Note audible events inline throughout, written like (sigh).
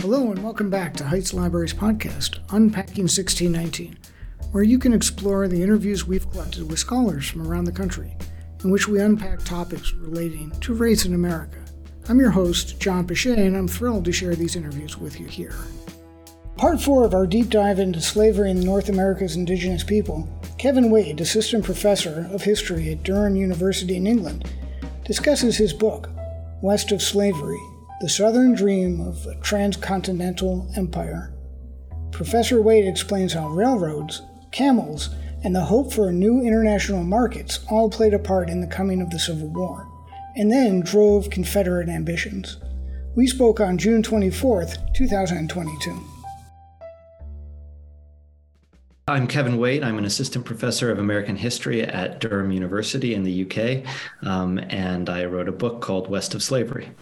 Hello, and welcome back to Heights Library's podcast, Unpacking 1619, where you can explore the interviews we've collected with scholars from around the country, in which we unpack topics relating to race in America. I'm your host, John Pichet, and I'm thrilled to share these interviews with you here. Part four of our deep dive into slavery in North America's indigenous people, Kevin Waite, assistant professor of history at Durham University in England, discusses his book, West of Slavery The Southern Dream of a Transcontinental Empire. Professor Waite explains how railroads, camels, and the hope for new international markets all played a part in the coming of the Civil War, and then drove Confederate ambitions. We spoke on June 24th, 2022. I'm Kevin Waite. I'm an assistant professor of American history at Durham University in the UK, um, and I wrote a book called West of Slavery.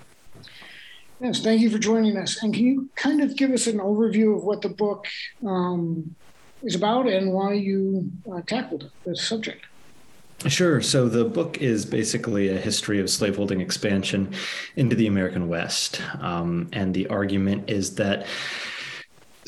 Yes, thank you for joining us. And can you kind of give us an overview of what the book um, is about and why you uh, tackled this subject? Sure. So the book is basically a history of slaveholding expansion into the American West. Um, and the argument is that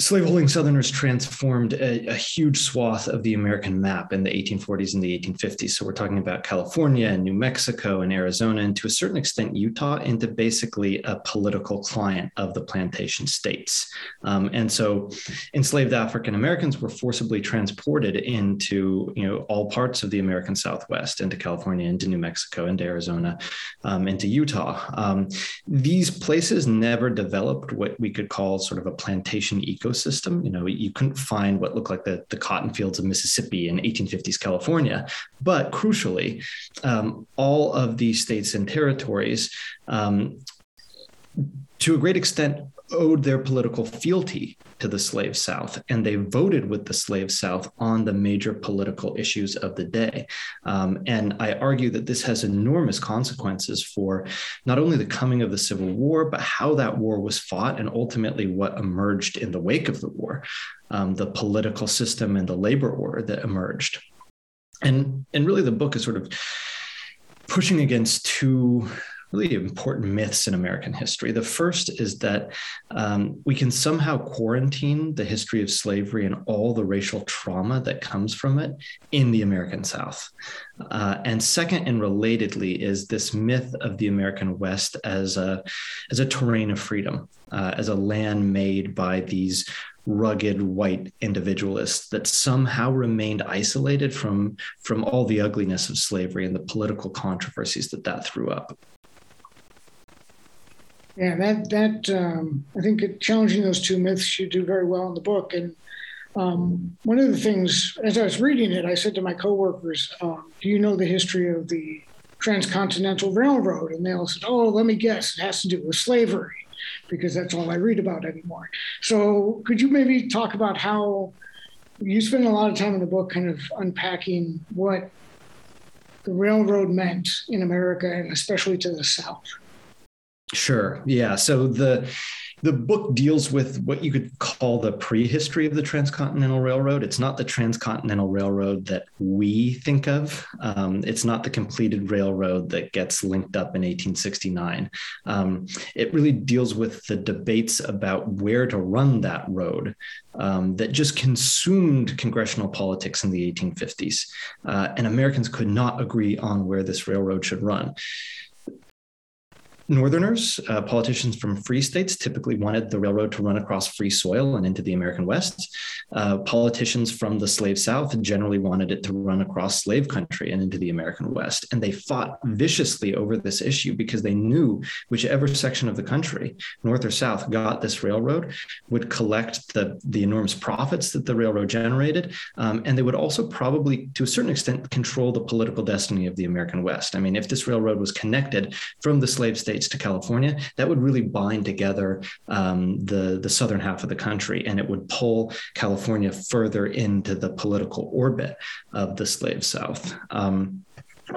slaveholding Southerners transformed a, a, huge swath of the American map in the 1840s and the 1850s. So we're talking about California and New Mexico and Arizona, and to a certain extent, Utah, into basically a political client of the plantation states. Um, and so enslaved African Americans were forcibly transported into you know all parts of the American Southwest, into California, into New Mexico, into Arizona, um, into Utah. Um, these places never developed what we could call sort of a plantation ecosystem ecosystem. You know, you couldn't find what looked like the, the cotton fields of Mississippi in 1850s California. But crucially, um, all of these states and territories, um, to a great extent, owed their political fealty to the slave South, and they voted with the slave South on the major political issues of the day. Um, and I argue that this has enormous consequences for not only the coming of the Civil War, but how that war was fought and ultimately what emerged in the wake of the war, um, the political system and the labor order that emerged. And, and really, the book is sort of pushing against two really important myths in American history. The first is that um, we can somehow quarantine the history of slavery and all the racial trauma that comes from it in the American South. Uh, and second, and relatedly, is this myth of the American West as a as a terrain of freedom, uh, as a land made by these rugged white individualists that somehow remained isolated from from all the ugliness of slavery and the political controversies that that threw up. Yeah, that that um, I think challenging those two myths you do very well in the book. And um, one of the things, as I was reading it, I said to my coworkers, um, "Do you know the history of the Transcontinental Railroad?" And they all said, "Oh, let me guess. It has to do with slavery." Because that's all I read about anymore. So, could you maybe talk about how you spend a lot of time in the book kind of unpacking what the railroad meant in America and especially to the South? Sure. Yeah. So the the book deals with what you could call the prehistory of the Transcontinental Railroad. It's not the Transcontinental Railroad that we think of. Um, it's not the completed railroad that gets linked up in 1869. Um, it really deals with the debates about where to run that road um, that just consumed congressional politics in the 1850s. Uh, and Americans could not agree on where this railroad should run. Northerners, uh, politicians from free states, typically wanted the railroad to run across free soil and into the American West. Uh, politicians from the slave South generally wanted it to run across slave country and into the American West. And they fought viciously over this issue because they knew whichever section of the country, North or South, got this railroad would collect the, the enormous profits that the railroad generated. Um, and they would also probably, to a certain extent, control the political destiny of the American West. I mean, if this railroad was connected from the slave state states to California, that would really bind together um, the, the southern half of the country and it would pull California further into the political orbit of the slave South. Um,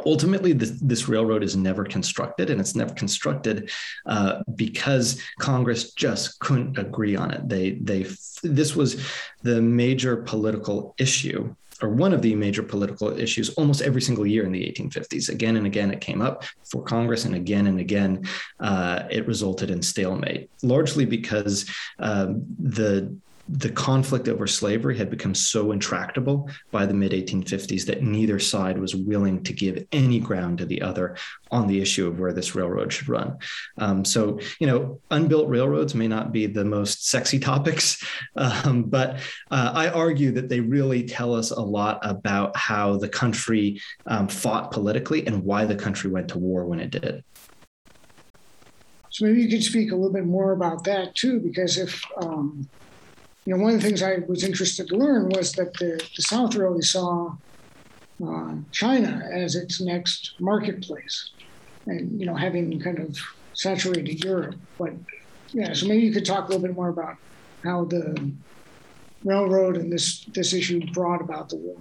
ultimately this, this, railroad is never constructed and it's never constructed uh, because congress just couldn't agree on it they they this was the major political issue or one of the major political issues almost every single year in the 1850s. Again and again, it came up for Congress, and again and again, uh, it resulted in stalemate, largely because um, the the conflict over slavery had become so intractable by the mid 1850s that neither side was willing to give any ground to the other on the issue of where this railroad should run. Um, so, you know, unbuilt railroads may not be the most sexy topics, (laughs) um, but uh, I argue that they really tell us a lot about how the country um, fought politically and why the country went to war when it did. So maybe you could speak a little bit more about that too, because if um, you know, one of the things I was interested to learn was that the, the South really saw uh, China as its next marketplace, and you know, having kind of saturated Europe. But yeah, so maybe you could talk a little bit more about how the railroad and this this issue brought about the war.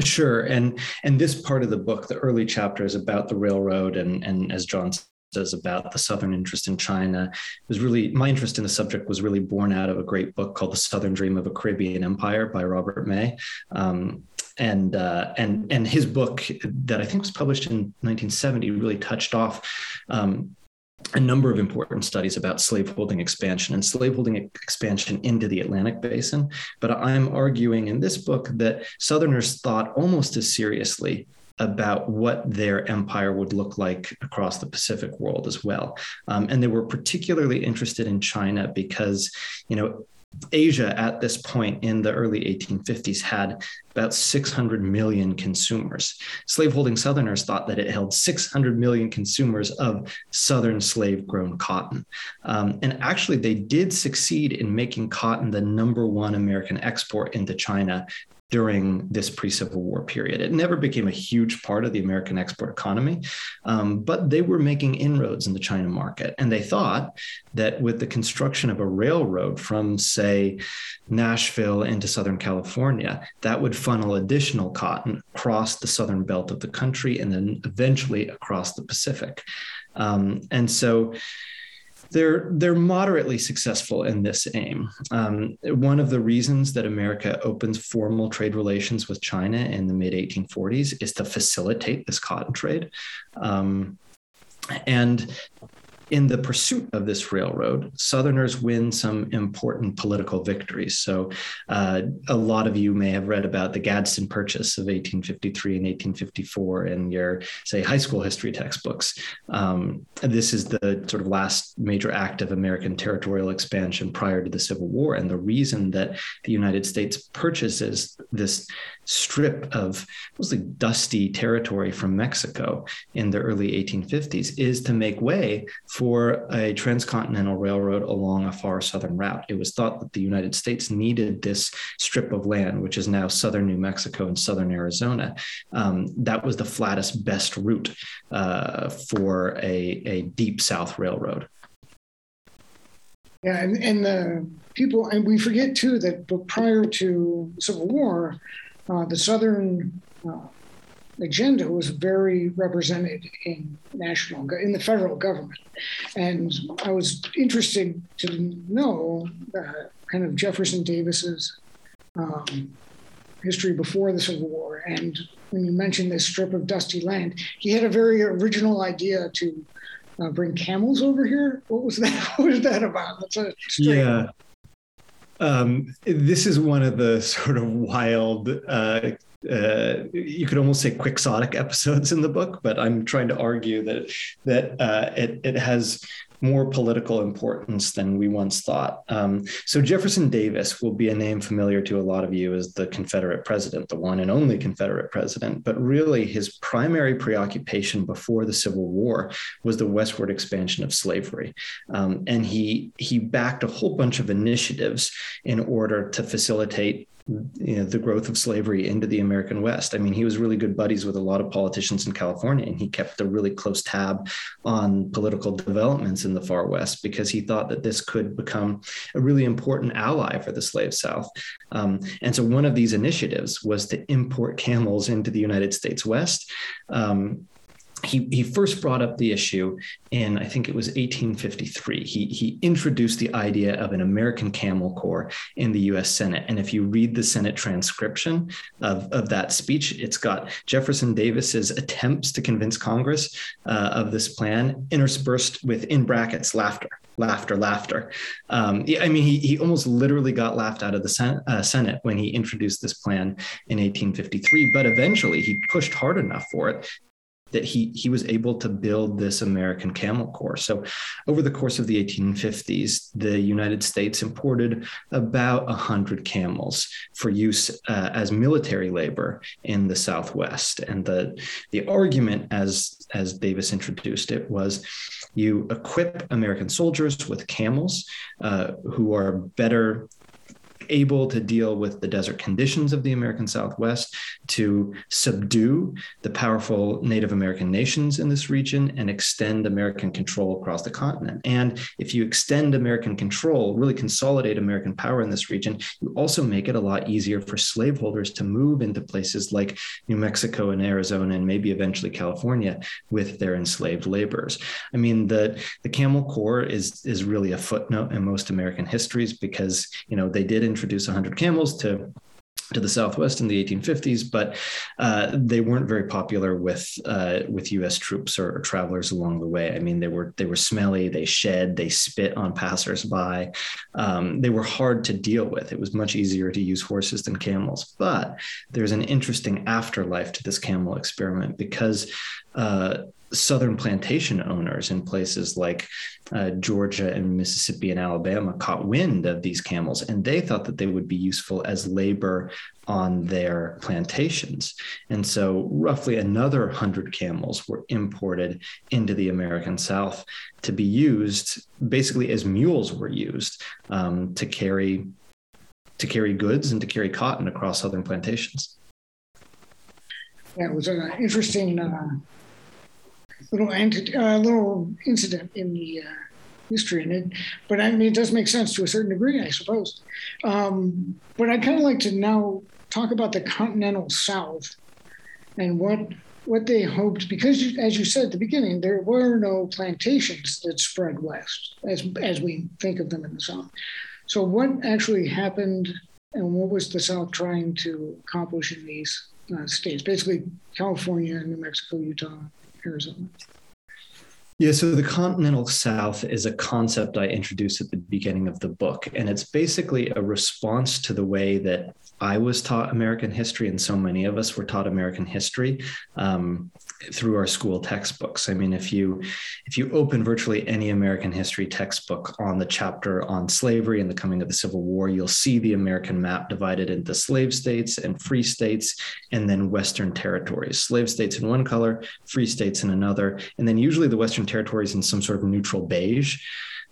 Sure, and and this part of the book, the early chapter, is about the railroad, and and as John does about the Southern interest in China It was really my interest in the subject was really born out of a great book called The Southern Dream of a Caribbean Empire by Robert May. Um, and uh, and and his book that I think was published in 1970 really touched off um, a number of important studies about slaveholding expansion and slaveholding expansion into the Atlantic basin. But I'm arguing in this book that Southerners thought almost as seriously about what their empire would look like across the Pacific world as well. Um, and they were particularly interested in China because, you know, Asia at this point in the early 1850s had about 600 million consumers. Slaveholding Southerners thought that it held 600 million consumers of Southern slave grown cotton. Um, and actually, they did succeed in making cotton the number one American export into China during this pre Civil War period. It never became a huge part of the American export economy, um, but they were making inroads in the China market. And they thought that with the construction of a railroad from, say, Nashville into Southern California, that would funnel additional cotton across the southern belt of the country and then eventually across the Pacific. Um, and so, they're they're moderately successful in this aim. Um, one of the reasons that America opens formal trade relations with China in the mid 1840s is to facilitate this cotton trade. Um, and in the pursuit of this railroad, Southerners win some important political victories. So, uh, a lot of you may have read about the Gadsden Purchase of 1853 and 1854 in your, say, high school history textbooks. Um, this is the sort of last major act of American territorial expansion prior to the Civil War. And the reason that the United States purchases this strip of mostly dusty territory from Mexico in the early 1850s is to make way for a transcontinental railroad along a far southern route. It was thought that the United States needed this strip of land, which is now southern New Mexico and southern Arizona. Um, that was the flattest, best route uh, for a, a deep south railroad. Yeah, and, and the people, and we forget too that prior to Civil War, uh, the Southern uh, agenda was very represented in national in the federal government, and I was interested to know uh, kind of Jefferson Davis's um, history before the Civil War, and when you mentioned this strip of dusty land, he had a very original idea to uh, bring camels over here. What was that? (laughs) What was that about? Yeah. Um, this is one of the (laughs) sort of wild, uh, uh, you could almost say quixotic episodes in the book, but I'm trying to argue that that uh, it it has more political importance than we once thought. Um, so Jefferson Davis will be a name familiar to a lot of you as the Confederate president, the one and only Confederate president. But really, his primary preoccupation before the Civil War was the westward expansion of slavery, um, and he he backed a whole bunch of initiatives in order to facilitate you know, the growth of slavery into the American West. I mean, he was really good buddies with a lot of politicians in California, and he kept a really close tab on political developments in the far West because he thought that this could become a really important ally for the slave South. Um, and so, one of these initiatives was to import camels into the United States West. Um, he, he first brought up the issue in I think it was 1853. He he introduced the idea of an American Camel Corps in the U.S. Senate, and if you read the Senate transcription of, of that speech, it's got Jefferson Davis's attempts to convince Congress uh, of this plan interspersed with in brackets laughter laughter, laughter. Um, I mean, he, he almost literally got laughed out of the Senate, uh, Senate when he introduced this plan in 1853. But eventually, he pushed hard enough for it that he he was able to build this American Camel Corps. So, over the course of the 1850s, the United States imported about hundred camels for use uh, as military labor in the Southwest. And the the argument, as as Davis introduced it, was you equip American soldiers with camels uh, who are better able to deal with the desert conditions of the American Southwest, to subdue the powerful Native American nations in this region and extend American control across the continent. And if you extend American control, really consolidate American power in this region, you also make it a lot easier for slaveholders to move into places like New Mexico and Arizona and maybe eventually California with their enslaved laborers. I mean, the, the Camel Corps is, is really a footnote in most American histories because, you know, they did introduce 100 camels to to the southwest in the 1850s, but uh, they weren't very popular with uh, with U.S. troops or, or, travelers along the way. I mean, they were they were smelly, they shed, they spit on passersby. Um, they were hard to deal with. It was much easier to use horses than camels. But there's an interesting afterlife to this camel experiment because. Uh, southern plantation owners in places like uh, Georgia and Mississippi and Alabama caught wind of these camels, and they thought that they would be useful as labor on their plantations. And so, roughly another 100 camels were imported into the American South to be used basically as mules were used um, to carry to carry goods and to carry cotton across southern plantations. Yeah, it was an interesting uh, little uh, little incident in the uh, history in it. But I mean, it does make sense to a certain degree, I suppose. Um, but I'd kind of like to now talk about the continental South and what what they hoped, because as you said at the beginning, there were no plantations that spread west, as as we think of them in the South. So, what actually happened, and what was the South trying to accomplish in these uh, states? Basically, California, New Mexico, Utah, Arizona. Yeah, so the continental South is a concept I introduced at the beginning of the book. And it's basically a response to the way that I was taught American history, and so many of us were taught American history um, through our school textbooks. I mean, if you if you open virtually any American history textbook on the chapter on slavery and the coming of the Civil War, you'll see the American map divided into slave states and free states, and then Western territories. Slave states in one color, free states in another, and then usually the Western territories in some sort of neutral beige.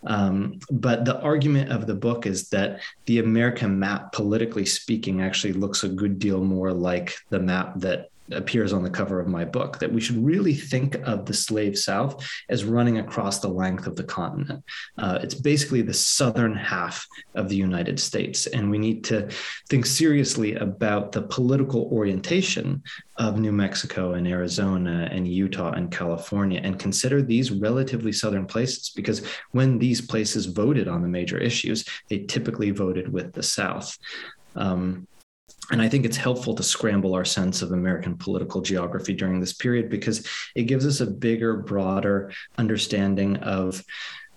Um, but the argument of the book is that the American map, politically speaking, actually looks a good deal more like the map that appears on the cover of my book that we should really think of the slave South as running across the length of the continent. Uh, it's basically the southern half of the United States. And we need to think seriously about the political orientation of New Mexico and Arizona and Utah and California and consider these relatively southern places because when these places voted on the major issues, they typically voted with the South. Um, and I think it's helpful to scramble our sense of American political geography during this period because it gives us a bigger, broader understanding of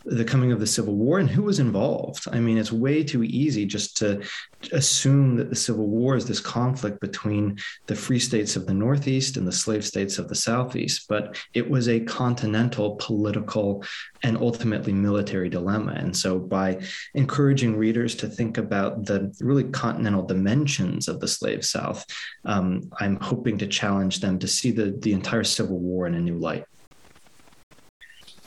the coming of the Civil War and who was involved. I mean, it's way too easy just to assume that the Civil War is this conflict between the free states of the Northeast and the slave states of the Southeast, but it was a continental political and ultimately military dilemma. And so, by encouraging readers to think about the really continental dimensions of the slave South, um, I'm hoping to challenge them to see the, the entire Civil War in a new light.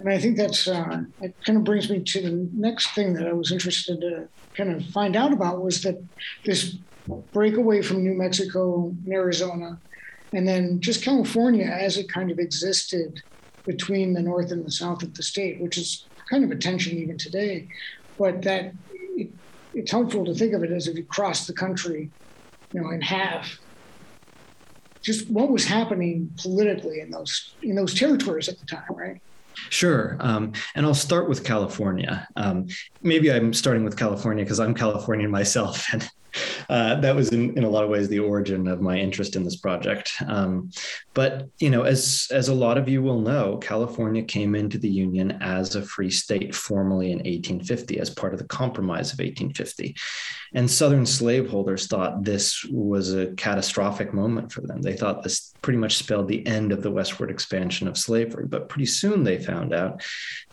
And I think that's uh, it. Kind of brings me to the next thing that I was interested to kind of find out about was that this breakaway from New Mexico and Arizona, and then just California as it kind of existed between the north and the south of the state, which is kind of a tension even today. But that it, it's helpful to think of it as if you cross the country, you know, in half just what was happening politically in those in those territories at the time, right? Sure. Um, and I'll start with California. Um, maybe I'm starting with California because I'm Californian myself. (laughs) And (laughs) uh, that was in, in a lot of ways the origin of my interest in this project. Um, but you know, as as a lot of you will know, California came into the Union as a free state formally in 1850 as part of the Compromise of 1850. And Southern slaveholders thought this was a catastrophic moment for them. They thought this pretty much spelled the end of the westward expansion of slavery. But pretty soon they found out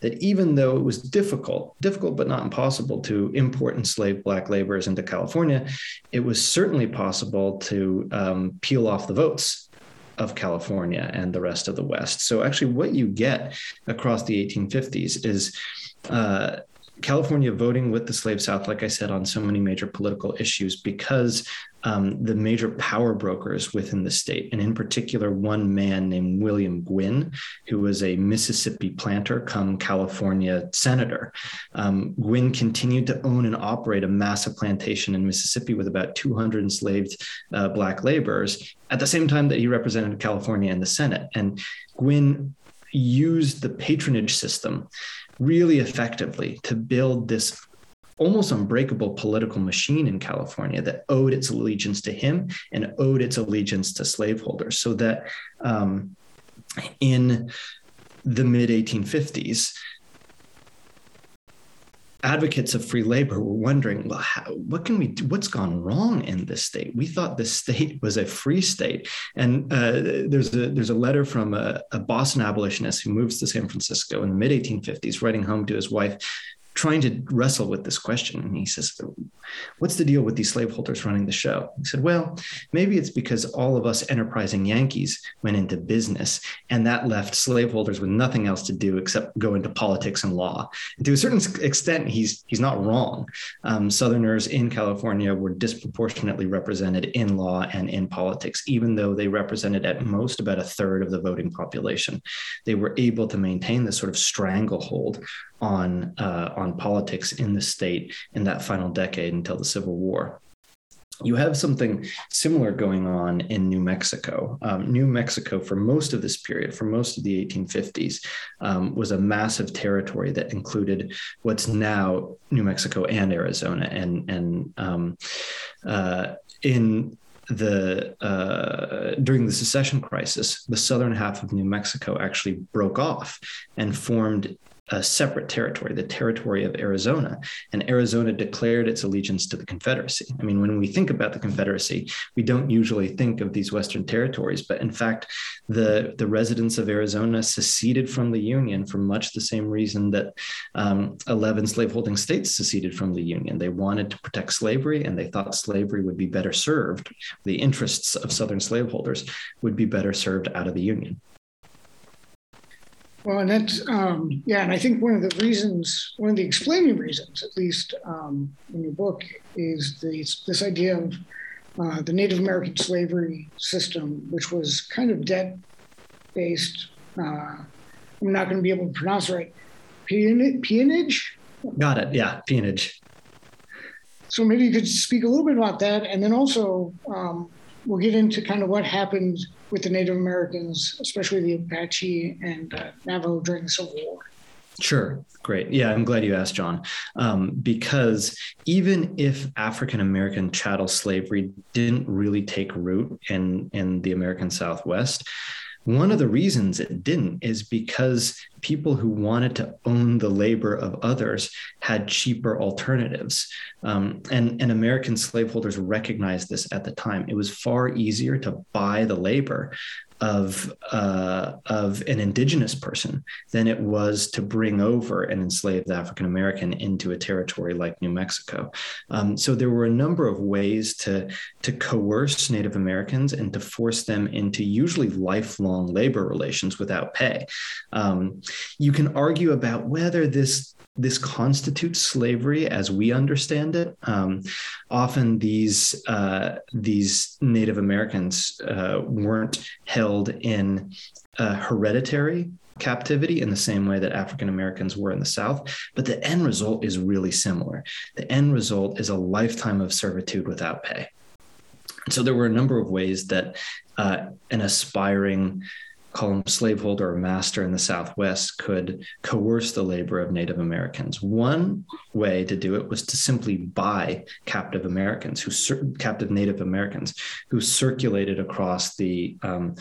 that even though it was difficult, difficult but not impossible to import enslaved black laborers into California, it was certainly possible to um, peel off the votes of California and the rest of the West. So, actually, what you get across the 1850s is uh, California voting with the slave South, like I said, on so many major political issues because um, the major power brokers within the state, and in particular, one man named William Gwin, who was a Mississippi planter come California senator. Um, Gwin continued to own and operate a massive plantation in Mississippi with about 200 enslaved uh, Black laborers at the same time that he represented California in the Senate. And Gwin used the patronage system really effectively to build this almost unbreakable political machine in California that owed its allegiance to him and owed its allegiance to slaveholders. So that um, in the mid 1850s, advocates of free labor were wondering, well, how, what can we do? What's gone wrong in this state? We thought this state (laughs) was a free state. And uh, there's a there's a letter from a, a Boston abolitionist who moves to San Francisco in the mid 1850s, writing home to his wife, trying to wrestle with this question. And he says, What's the deal with these slaveholders running the show? He said, Well, maybe it's because all of us enterprising Yankees went into business, and that left slaveholders with nothing else to do except go into politics and law. And to a certain extent, he's he's not wrong. Um, Southerners in California were disproportionately represented in law and in politics, even though they represented at most about a third of the voting population. They were able to maintain this sort of stranglehold on uh, on politics in the state in that final decade until the Civil War. You have something similar going on in New Mexico. Um, New Mexico, for most of this period, for most of the 1850s, um, was a massive territory that included what's now New Mexico and Arizona. And and um, uh, in the uh, during the secession crisis, the southern half of New Mexico actually broke off and formed a separate territory, the territory of Arizona. And Arizona declared its allegiance to the Confederacy. I mean, when we think about the Confederacy, we don't usually think of these Western territories, but in fact, the, the residents of Arizona seceded from the Union for much the same reason that um, 11 slaveholding states seceded from the Union. They wanted to protect slavery, and they thought slavery would be better served, the interests of Southern slaveholders would be better served out of the Union. Well, and that's, um, yeah, and I think one of the reasons, one of the explaining reasons, at least um, in your book, is this, this idea of uh, the Native American slavery system, which was kind of debt based. Uh, I'm not going to be able to pronounce it right. Peonage? Got it. Yeah, peonage. So maybe you could speak a little bit about that. And then also, um, we'll get into kind of what happened with the Native Americans, especially the Apache and uh, Navajo during the Civil War. Sure. Great. Yeah, I'm glad you asked, John. Um, because even if African American chattel slavery didn't really take root in, in the American Southwest, one of the reasons it didn't is because people who wanted to own the labor of others had cheaper alternatives. Um, and, and American slaveholders recognized this at the time. It was far easier to buy the labor of uh, of an indigenous person than it was to bring over an enslaved African American into a territory like New Mexico. Um, so there were a number of ways to to coerce Native Americans and to force them into usually lifelong labor relations without pay. Um, you can argue about whether this this constitutes slavery as we understand it. Um, often these uh, these Native Americans uh, weren't held in hereditary captivity in the same way that African Americans were in the South, but the end result is really similar. The end result is a lifetime of servitude without pay. So there were a number of ways that uh, an aspiring call him slaveholder or master in the Southwest, could coerce the labor of Native Americans. One way to do it was to simply buy captive Americans, who captive Native Americans, who circulated across the um,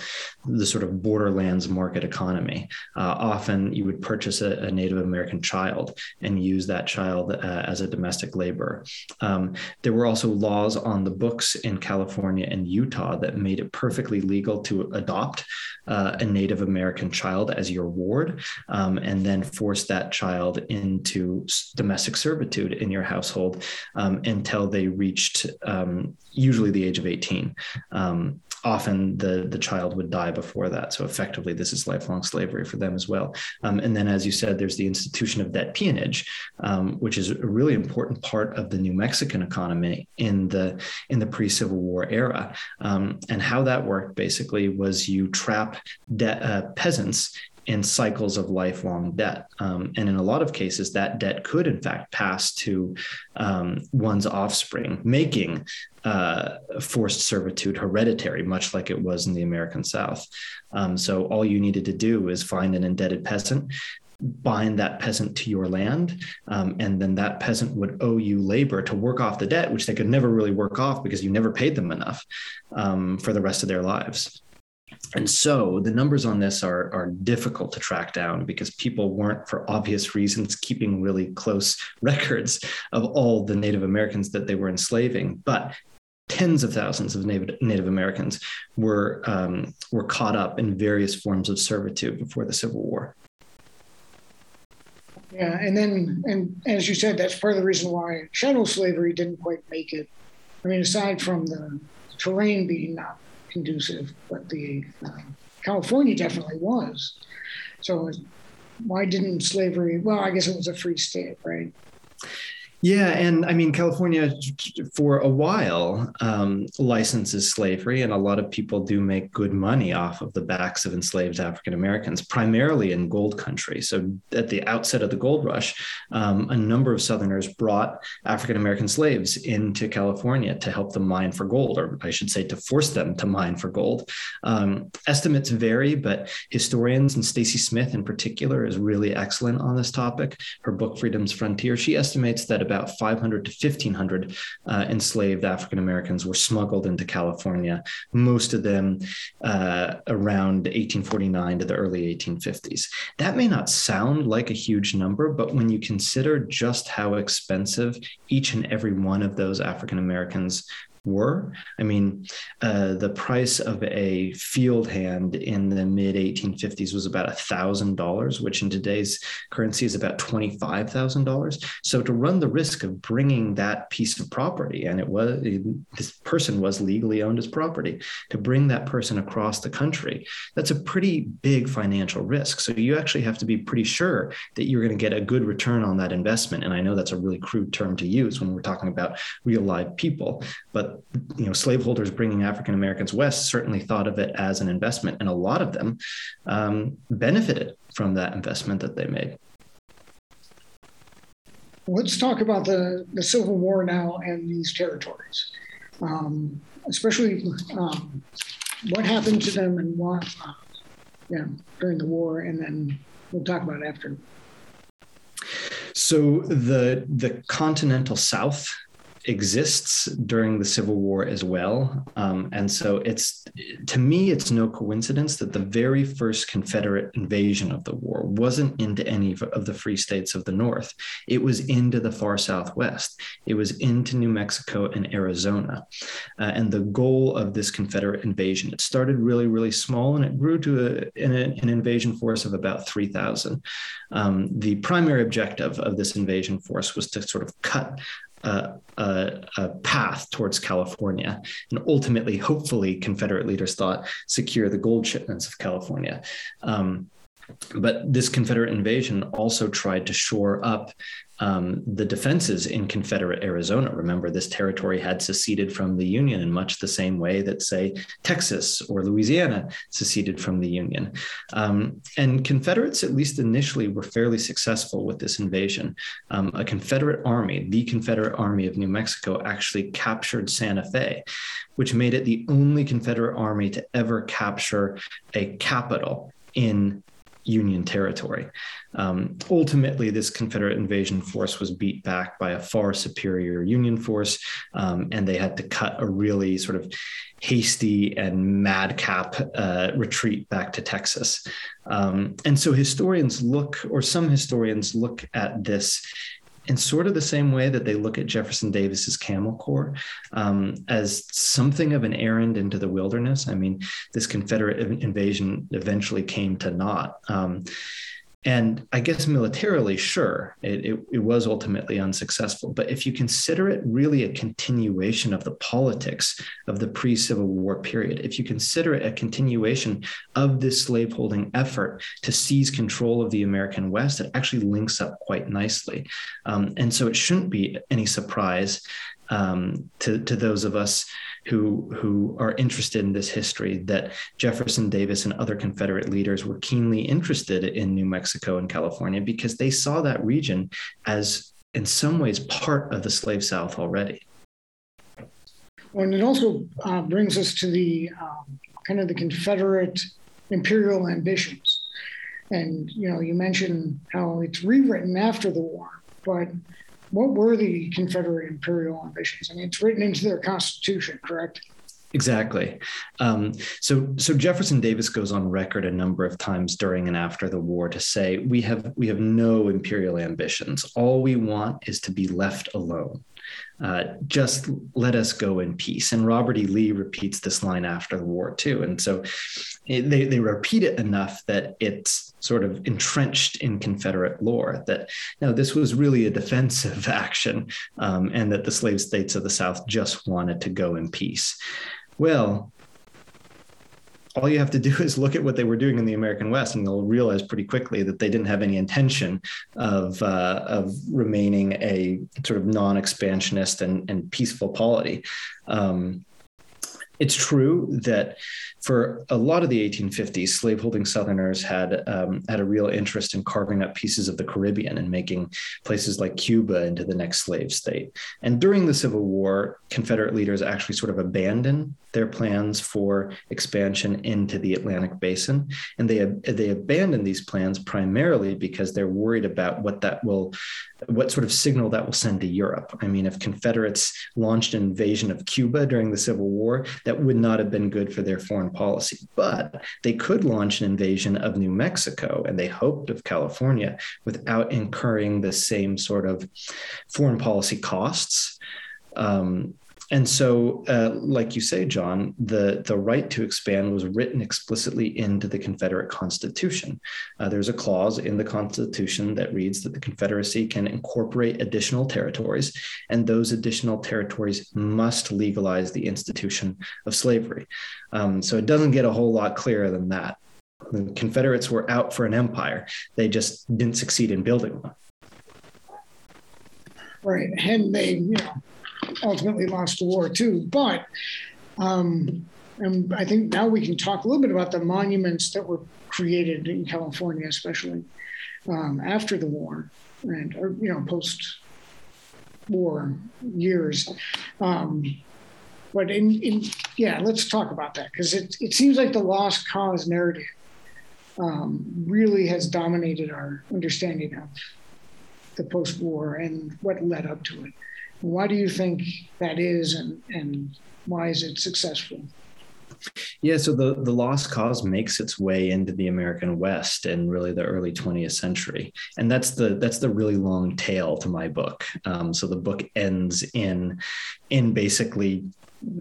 the sort of borderlands market economy. Uh, often, you would purchase a, a, Native American child and use that child uh, as a domestic laborer. Um, there were also laws on the books in California and Utah that made it perfectly legal to adopt uh, a Native American child as your ward, um, and then force that child into domestic servitude in your household um, until they reached um, usually the age of 18. Um, often the the child would die before that. So effectively, this is lifelong slavery for them as well. Um, and then, as you said, there's the institution of debt peonage, um, which is a really important part of the New Mexican economy in the in the pre Civil War era. Um, and how that worked basically was you trap de- uh, peasants in cycles of lifelong debt. Um, and in a lot of cases, that debt could, in fact, pass to um, one's offspring, making uh, forced servitude hereditary, much like it was in the American South. Um, so all you needed to do is find an indebted peasant. Bind that peasant to your land, um, and then that peasant would owe you labor to work off the debt, which they could never really work off because you never paid them enough um, for the rest of their lives. And so the numbers on this are, are difficult to track down because people weren't, for obvious reasons, keeping really close (laughs) records of all the Native Americans that they were enslaving. But tens of thousands of Native, Native Americans were, um, were caught up in various forms of servitude before the Civil War. Yeah, and then, and as you said, that's part of the reason why chattel slavery didn't quite make it. I mean, aside from the terrain being not conducive, but the uh, California definitely was. So why didn't slavery? Well, I guess it was a free state, right? Yeah, and I mean, California for a while um, licenses slavery, and a lot of people do make good money off of the backs of enslaved African Americans, primarily in gold country. So, at the outset of the gold rush, um, a number of Southerners brought African American slaves into California to help them mine for gold, or I should say, to force them to mine for gold. Um, estimates vary, but historians, and Stacey Smith in particular, is really excellent on this topic. Her book, Freedom's Frontier, she estimates that about 500 to 1,500 uh, enslaved African Americans were smuggled into California, most of them uh, around 1849 to the early 1850s. That may not sound like a huge number, but when you consider just how expensive each and every one of those African Americans were. I mean, uh, the price of a field hand in the mid 1850s was about $1,000, which in today's currency is about $25,000. So to run the risk of bringing that piece of property, and it was this person was legally owned as property, to bring that person across the country, that's a pretty big financial risk. So you actually have to be pretty sure that you're going to get a good return on that investment. And I know that's a really crude term to use when we're talking about real live people, but you know slaveholders bringing African Americans west certainly thought of it as an investment, and a lot of them um, benefited from that investment that they made. Let's talk about the, the Civil War now and these territories, um, especially um, what happened to them and what, uh, yeah, during the war, and then we'll talk about after. So the the continental South exists during the Civil War as well. Um, and so it's, to me, it's no coincidence that the very first Confederate invasion of the war wasn't into any of the free states of the North. It was into the far Southwest. It was into New Mexico and Arizona. Uh, and the goal of this Confederate invasion, it started really, really small and it grew to a, an, an invasion force of about 3,000. Um, the primary objective of this invasion force was to sort of cut a, a, path towards California. And ultimately, hopefully, Confederate leaders thought secure the gold shipments of California. Um, but this Confederate invasion also tried to shore up um, the defenses in Confederate Arizona. Remember, this territory had seceded from the Union in much the same way that, say, Texas or Louisiana seceded from the Union. Um, and Confederates, at least initially, were fairly successful with this invasion. Um, a Confederate army, the Confederate Army of New Mexico, actually captured Santa Fe, which made it the only Confederate army to ever capture a capital in Union territory. Um, ultimately, this Confederate invasion force was beat back by a far superior Union force, um, and they had to cut a really sort of hasty and madcap uh, retreat back to Texas. Um, and so historians look, or some historians look at this in sort of the same way that they look at Jefferson Davis's Camel Corps um, as something of an errand into the wilderness. I mean, this Confederate invasion eventually came to naught. Um, and I guess militarily, sure, it, it, it, was ultimately unsuccessful. But if you consider it really a continuation of the politics of the pre Civil War period, if you consider it a continuation of this slaveholding effort to seize control of the American West, it actually links up quite nicely. Um, and so it shouldn't be any surprise um, to, to those of us who who are interested in this history that Jefferson Davis and other Confederate leaders were keenly interested in New Mexico and California because they saw that region as in some ways part of the slave South already. And it also uh, brings us to the um, kind of the Confederate imperial ambitions. And you know, you mentioned how it's rewritten after the war, but what were the Confederate imperial ambitions? I mean, it's written into their constitution, correct? Exactly. Um, so, so Jefferson Davis goes on record a number of times during and after the war to say we have we have no imperial ambitions. All we want is to be left alone. Uh, just let us go in peace. And Robert E. Lee repeats this line after the war too. And so it, they, they repeat it enough that it's sort of entrenched in Confederate lore that now this was really a defensive (laughs) action um, and that the slave states of the South just wanted to go in peace. Well, all you have to do (laughs) is look at what they were doing in the American West, and you'll realize pretty quickly that they didn't have any intention of uh, of remaining a sort of non-expansionist and, and peaceful polity. Um, it's true that for a lot of the 1850s, slaveholding Southerners had um, had a real interest in carving up pieces of the Caribbean and making places like Cuba into the next slave state. And during the Civil War, Confederate leaders actually sort of abandoned their plans for expansion into the Atlantic basin, and they they abandoned these plans primarily because they're worried about what that will what sort of signal that will send to Europe. I mean, if Confederates launched an invasion of Cuba during the Civil War, that would not have been good for their foreign policy. But they could launch an invasion of New Mexico, and they hoped of California without incurring the same sort of foreign policy costs. Um, and so, uh, like you say, John, the, the right to expand was written explicitly into the Confederate Constitution. Uh, there's a clause in the Constitution that reads that the Confederacy can incorporate additional territories, and those additional territories must legalize the institution of slavery. Um, so it doesn't get a whole lot clearer than that. The Confederates were out for an empire, they just didn't succeed in building one. Right. And they, you know, ultimately lost the war too. But um, and I think now we can talk a little bit about the monuments that were created in California, especially um, after the war and or, you know post war years. Um, but in, in, yeah, let's talk about that because it, it seems like the lost cause narrative um, really has dominated our understanding of the post war and what led up to it. Why do you think that is, and, and why is it successful? Yeah, so the, the lost cause makes its way into the American West in really the early 20th century, and that's the that's the really long tail to my book. Um, so the book ends in in basically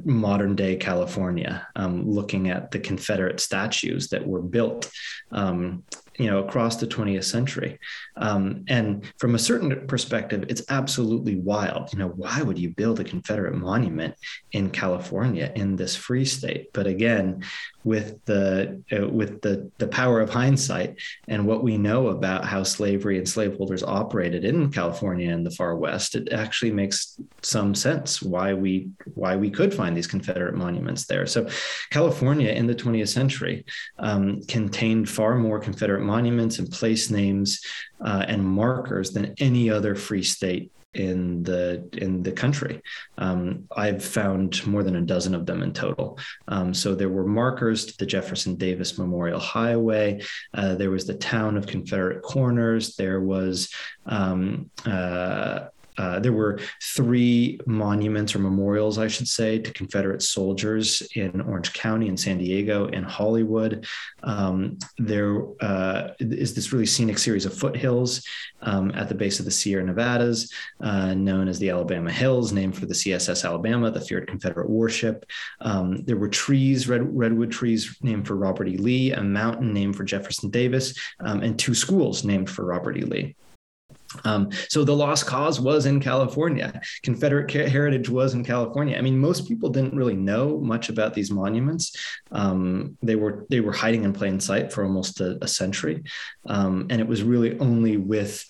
modern day California, um, looking at the Confederate statues that were built um, you know across the 20th century. Um, and from a certain perspective it's absolutely wild. You know why would you build a confederate monument in california in this free state? But again with the uh, with the the power of hindsight and what we know about how slavery and slaveholders operated in California and the far west, it actually makes some sense why we why we could find these Confederate monuments there. So, California in the 20th century um, contained far more Confederate monuments and place names uh, and markers than any other free state in the in the country. Um, I've found more than a dozen of them in total. Um, so there were markers to the Jefferson Davis Memorial Highway. Uh, there was the town of Confederate Corners. There was um, uh, uh, there were three monuments or memorials, I should say, to Confederate soldiers in Orange County, in San Diego, in Hollywood. Um, there uh, is this really scenic series of foothills um, at the base of the Sierra Nevadas, uh, known as the Alabama Hills, named for the CSS Alabama, the feared Confederate warship. Um, there were trees, red, redwood trees named for Robert E. Lee, a mountain named for Jefferson Davis, um, and two schools named for Robert E. Lee. Um, so the lost cause was in California. Confederate heritage was in California. I mean, most people didn't really know much about these monuments. Um, they were they were hiding in plain sight for almost a, a century, um, and it was really only with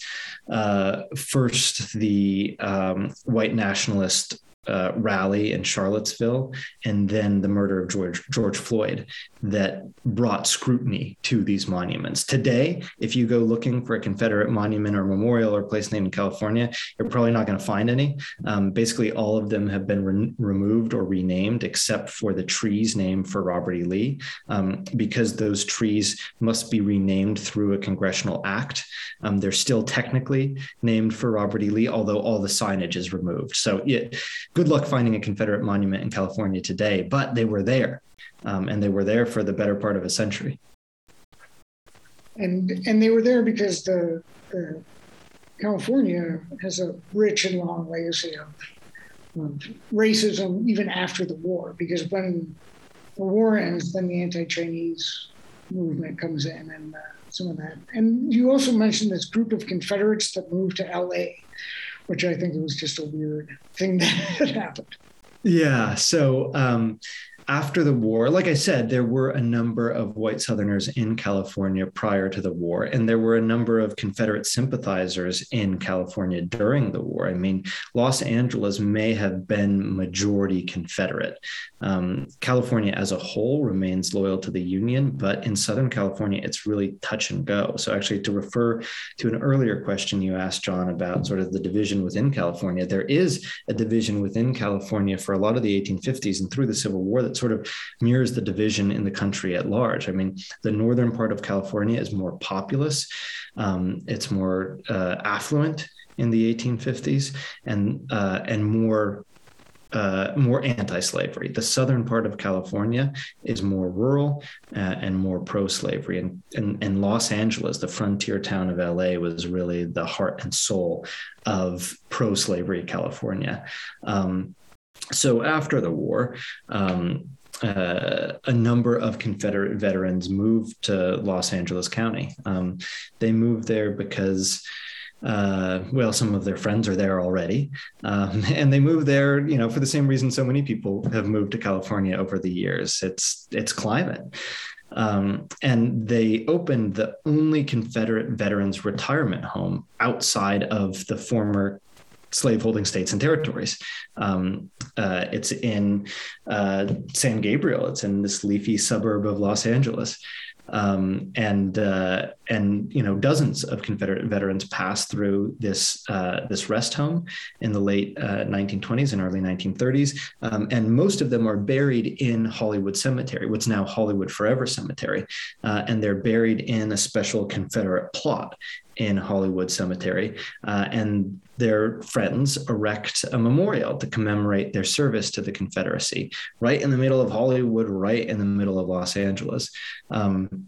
uh, first the um, white nationalist uh, rally in Charlottesville and then the murder of George George Floyd that brought scrutiny to these monuments. Today, if you go looking for a Confederate monument or memorial or place name in California, you're probably not going to find any. Um, basically, all of them have been re- removed or renamed, except for the trees named for Robert E. Lee, um, because those trees must be renamed through a congressional act. Um, they're still technically named for Robert E. Lee, although all the signage is removed. So, it, good luck finding a Confederate monument in California today, but they were there um, and they were there for the better part of a century. And and they were there because the, California has a rich and long legacy of, of, racism even after the war. Because when the war ends, then the anti-Chinese movement comes in and uh, some of that. And you also mentioned this group of Confederates that moved to L.A., which I think it was just a weird thing (laughs) that happened. Yeah. So um, after the war, like I said, there were a number of white Southerners in California prior to the war, and there were a number of Confederate sympathizers in California during the war. I mean, Los Angeles may have been majority Confederate. Um, California as a whole remains loyal to the Union, but in Southern California, it's really touch and go. So, actually, to refer to an earlier question you asked, John, about sort of the division within California, there is a division within California for a lot of the 1850s and through the Civil War that sort of mirrors the division in the country at large. I mean, the northern part of California is more populous, um, it's more uh, affluent in the 1850s, and uh, and more uh, more anti-slavery. The southern part of California is more rural uh, and more pro-slavery, and, and and Los Angeles, the frontier town of LA, was really the heart and soul of pro-slavery California. Um, so after the war, um, uh, a number of Confederate veterans moved to Los Angeles County. Um, they moved there because. Uh, well, some of their friends are there already, um, (laughs) and they moved there, you know, for the same reason so many people have moved to California over the years. It's it's climate, um, and they opened the only Confederate veterans retirement home outside of the former slaveholding states and territories. Um, uh, it's in uh, San Gabriel. It's in this leafy suburb of Los Angeles. Um, and uh, and you know dozens of Confederate veterans passed through this uh, this rest home in the late uh, 1920s and early 1930s, um, and most of them are buried in Hollywood Cemetery, what's now Hollywood Forever Cemetery, uh, and they're buried in a special Confederate plot in Hollywood Cemetery, uh, and their friends erect a memorial to commemorate their service to the Confederacy, right in the middle of Hollywood, right in the middle of Los Angeles. Um,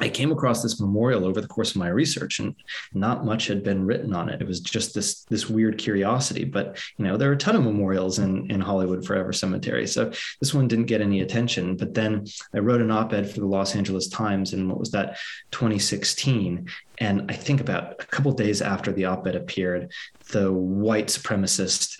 I came across this memorial over the course of my research, and not much had been written on it. It was just this this weird curiosity. But you know, there are a ton of memorials in in Hollywood Forever Cemetery, so this one didn't get any attention. But then I wrote an op-ed for the Los Angeles Times in what was that 2016, and I think about a couple days after the op-ed appeared, the white supremacist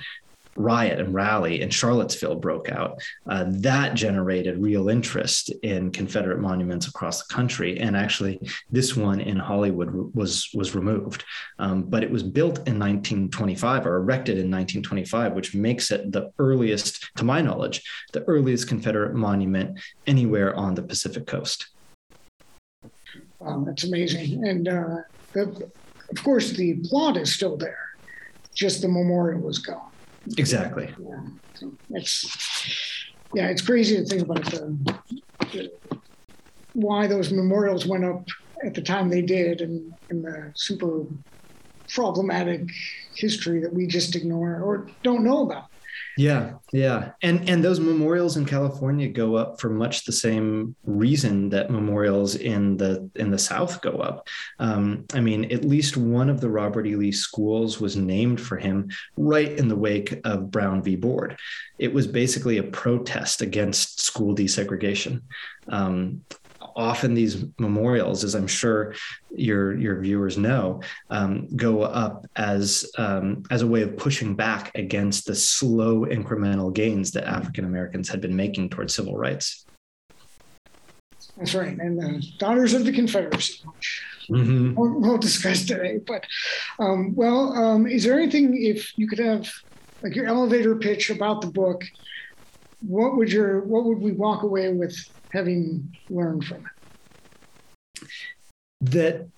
riot and rally in Charlottesville broke out, uh, that generated real interest in Confederate monuments across the country. And actually, this one in Hollywood was was removed, um, but it was built in 1925 or erected in 1925, which makes it the earliest, to my knowledge, the earliest Confederate monument anywhere on the Pacific Coast. Wow, that's amazing. And uh, the, of course, the plot is still there. Just the memorial was gone. Exactly. Yeah. So it's yeah, it's crazy to think about the, the, why those memorials went up at the time they did, and, and the super problematic history that we just ignore or don't know about. Yeah, yeah, and and those memorials in California go up for much the same reason that memorials in the in the South go up. Um, I mean, at least one of the Robert E. Lee schools was named for him right in the wake of Brown v. Board. It was basically a protest against school desegregation. Um, often these memorials, as I'm sure your your viewers know, um, go up as um, as a way of pushing back against the slow incremental gains that African Americans had been making towards civil rights. That's right, and the Daughters of the Confederacy, which mm-hmm. won't, discuss today. But um, well, um, is there anything if you could have like your elevator pitch about the book? What would your what would we walk away with having learned from it? That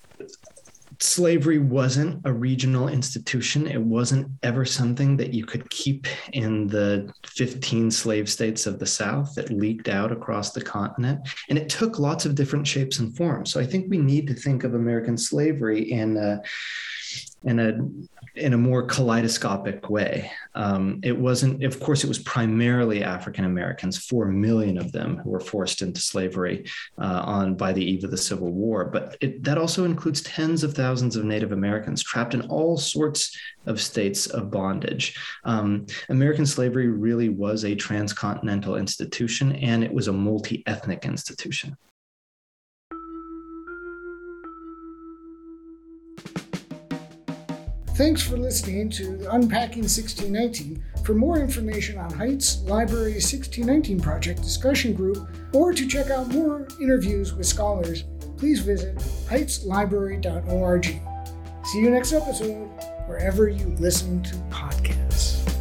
slavery wasn't a regional institution. It wasn't ever something that you could keep in the 15 slave states of the South that leaked out across the continent. And it took lots of different shapes and forms. So I think we need to think of American slavery in a, in a in a more kaleidoscopic way. Um, it wasn't, of course, it was primarily African Americans, four million of them who were forced into slavery uh, on by the eve of the Civil War. But it, that also includes tens of thousands of Native Americans trapped in all sorts of states of bondage. Um, American slavery really was a transcontinental institution, and it was a multi ethnic institution. Thanks for listening to Unpacking 1619. For more information on Heights Library's 1619 Project discussion group, or to check out more interviews with scholars, please visit heightslibrary.org. See you next episode, wherever you listen to podcasts.